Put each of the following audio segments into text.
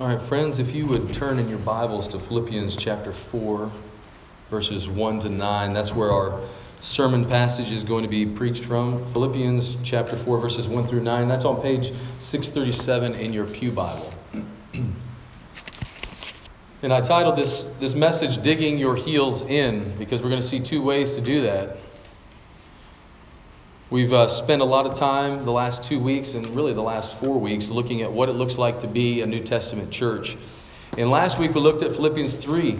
All right, friends, if you would turn in your Bibles to Philippians chapter 4, verses 1 to 9, that's where our sermon passage is going to be preached from. Philippians chapter 4, verses 1 through 9. That's on page 637 in your Pew Bible. and I titled this, this message, Digging Your Heels In, because we're going to see two ways to do that. We've uh, spent a lot of time the last two weeks and really the last four weeks looking at what it looks like to be a New Testament church. And last week we looked at Philippians 3,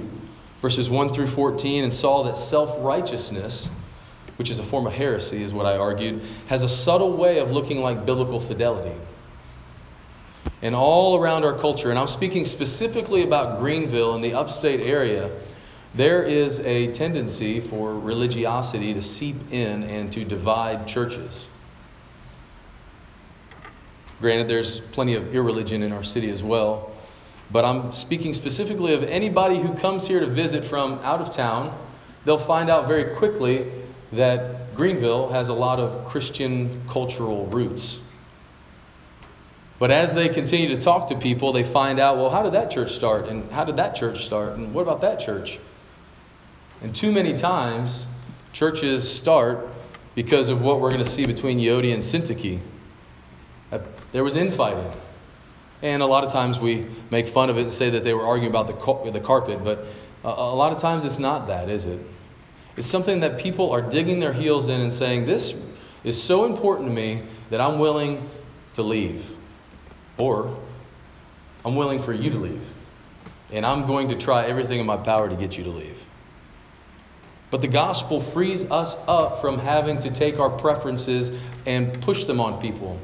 verses 1 through 14, and saw that self righteousness, which is a form of heresy, is what I argued, has a subtle way of looking like biblical fidelity. And all around our culture, and I'm speaking specifically about Greenville and the upstate area there is a tendency for religiosity to seep in and to divide churches. Granted, there's plenty of irreligion in our city as well, but I'm speaking specifically of anybody who comes here to visit from out of town. They'll find out very quickly that Greenville has a lot of Christian cultural roots. But as they continue to talk to people, they find out, well, how did that church start? And how did that church start? And what about that church? And too many times, churches start because of what we're going to see between Euodia and Syntyche. Uh, there was infighting. And a lot of times we make fun of it and say that they were arguing about the, the carpet, but a, a lot of times it's not that, is it? It's something that people are digging their heels in and saying, This is so important to me that I'm willing to leave. Or I'm willing for you to leave. And I'm going to try everything in my power to get you to leave. But the gospel frees us up from having to take our preferences and push them on people.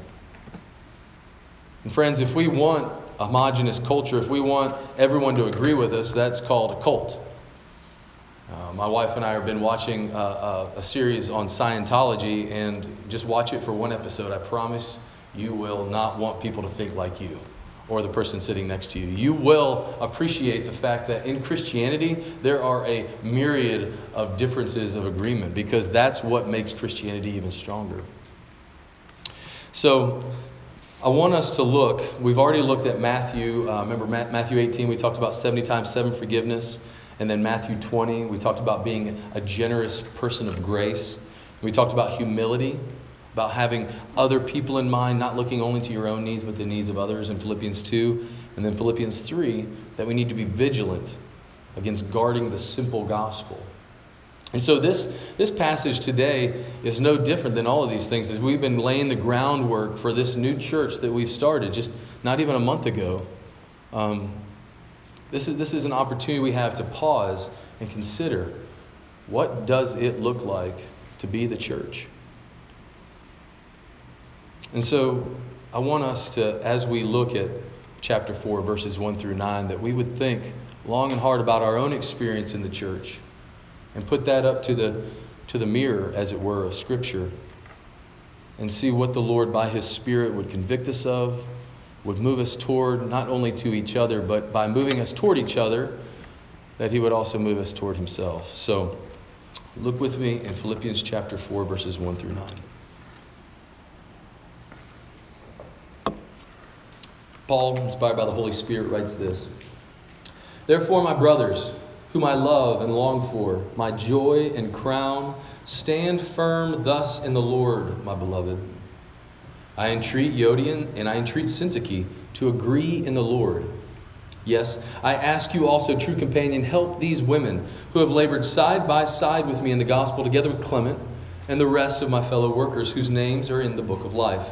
And friends, if we want a homogenous culture, if we want everyone to agree with us, that's called a cult. Uh, my wife and I have been watching uh, uh, a series on Scientology, and just watch it for one episode. I promise you will not want people to think like you or the person sitting next to you. You will appreciate the fact that in Christianity, there are a myriad of differences of agreement because that's what makes Christianity even stronger. So, I want us to look. We've already looked at Matthew. Uh, remember Matthew 18, we talked about 70 times 7 forgiveness. And then Matthew 20, we talked about being a generous person of grace. We talked about humility about having other people in mind, not looking only to your own needs, but the needs of others in Philippians 2. And then Philippians 3, that we need to be vigilant against guarding the simple gospel. And so this, this passage today is no different than all of these things. As we've been laying the groundwork for this new church that we've started just not even a month ago. Um, this, is, this is an opportunity we have to pause and consider what does it look like to be the church? And so I want us to, as we look at chapter 4, verses 1 through 9, that we would think long and hard about our own experience in the church and put that up to the, to the mirror, as it were, of Scripture and see what the Lord, by His Spirit, would convict us of, would move us toward not only to each other, but by moving us toward each other, that He would also move us toward Himself. So look with me in Philippians chapter 4, verses 1 through 9. Paul, inspired by the Holy Spirit, writes this Therefore, my brothers, whom I love and long for, my joy and crown, stand firm thus in the Lord, my beloved. I entreat Euodia and I entreat Syntyche to agree in the Lord. Yes, I ask you also, true companion, help these women who have labored side by side with me in the gospel, together with Clement and the rest of my fellow workers whose names are in the book of life.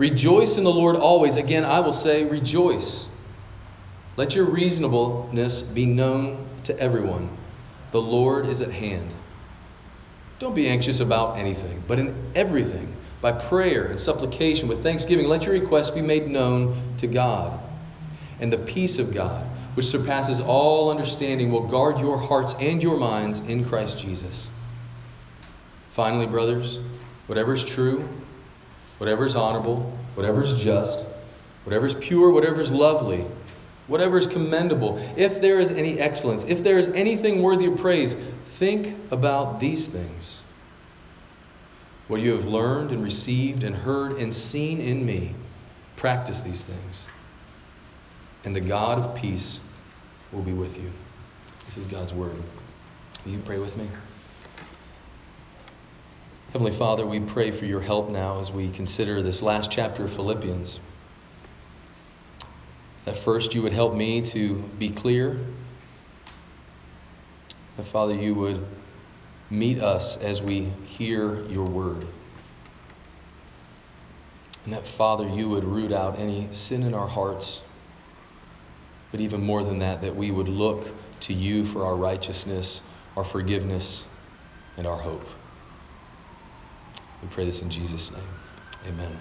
Rejoice in the Lord always. Again, I will say, rejoice. Let your reasonableness be known to everyone. The Lord is at hand. Don't be anxious about anything, but in everything, by prayer and supplication with thanksgiving, let your requests be made known to God. And the peace of God, which surpasses all understanding, will guard your hearts and your minds in Christ Jesus. Finally, brothers, whatever is true, whatever is honorable, whatever is just, whatever is pure, whatever is lovely, whatever is commendable, if there is any excellence, if there is anything worthy of praise, think about these things. What you have learned and received and heard and seen in me, practice these things. and the God of peace will be with you. This is God's word. Will you pray with me? Heavenly Father, we pray for your help now as we consider this last chapter of Philippians. That first you would help me to be clear. That Father, you would meet us as we hear your word. And that Father, you would root out any sin in our hearts. But even more than that, that we would look to you for our righteousness, our forgiveness, and our hope. We pray this in Jesus' name. Amen.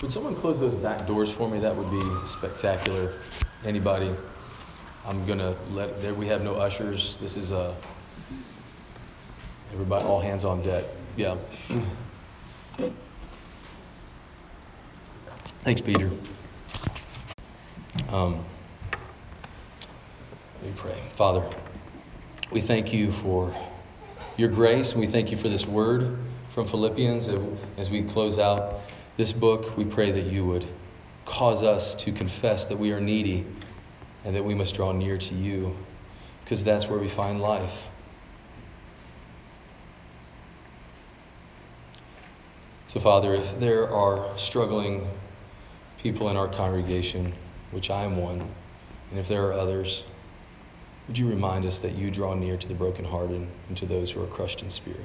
Would someone close those back doors for me? That would be spectacular. Anybody? I'm gonna let there. We have no ushers. This is a uh, everybody, all hands on deck. Yeah. Thanks, Peter. Um, me pray. Father, we thank you for your grace, and we thank you for this word from Philippians. As we close out this book, we pray that you would cause us to confess that we are needy and that we must draw near to you, because that's where we find life. So, Father, if there are struggling people in our congregation, which I am one, and if there are others, would you remind us that you draw near to the brokenhearted and to those who are crushed in spirit?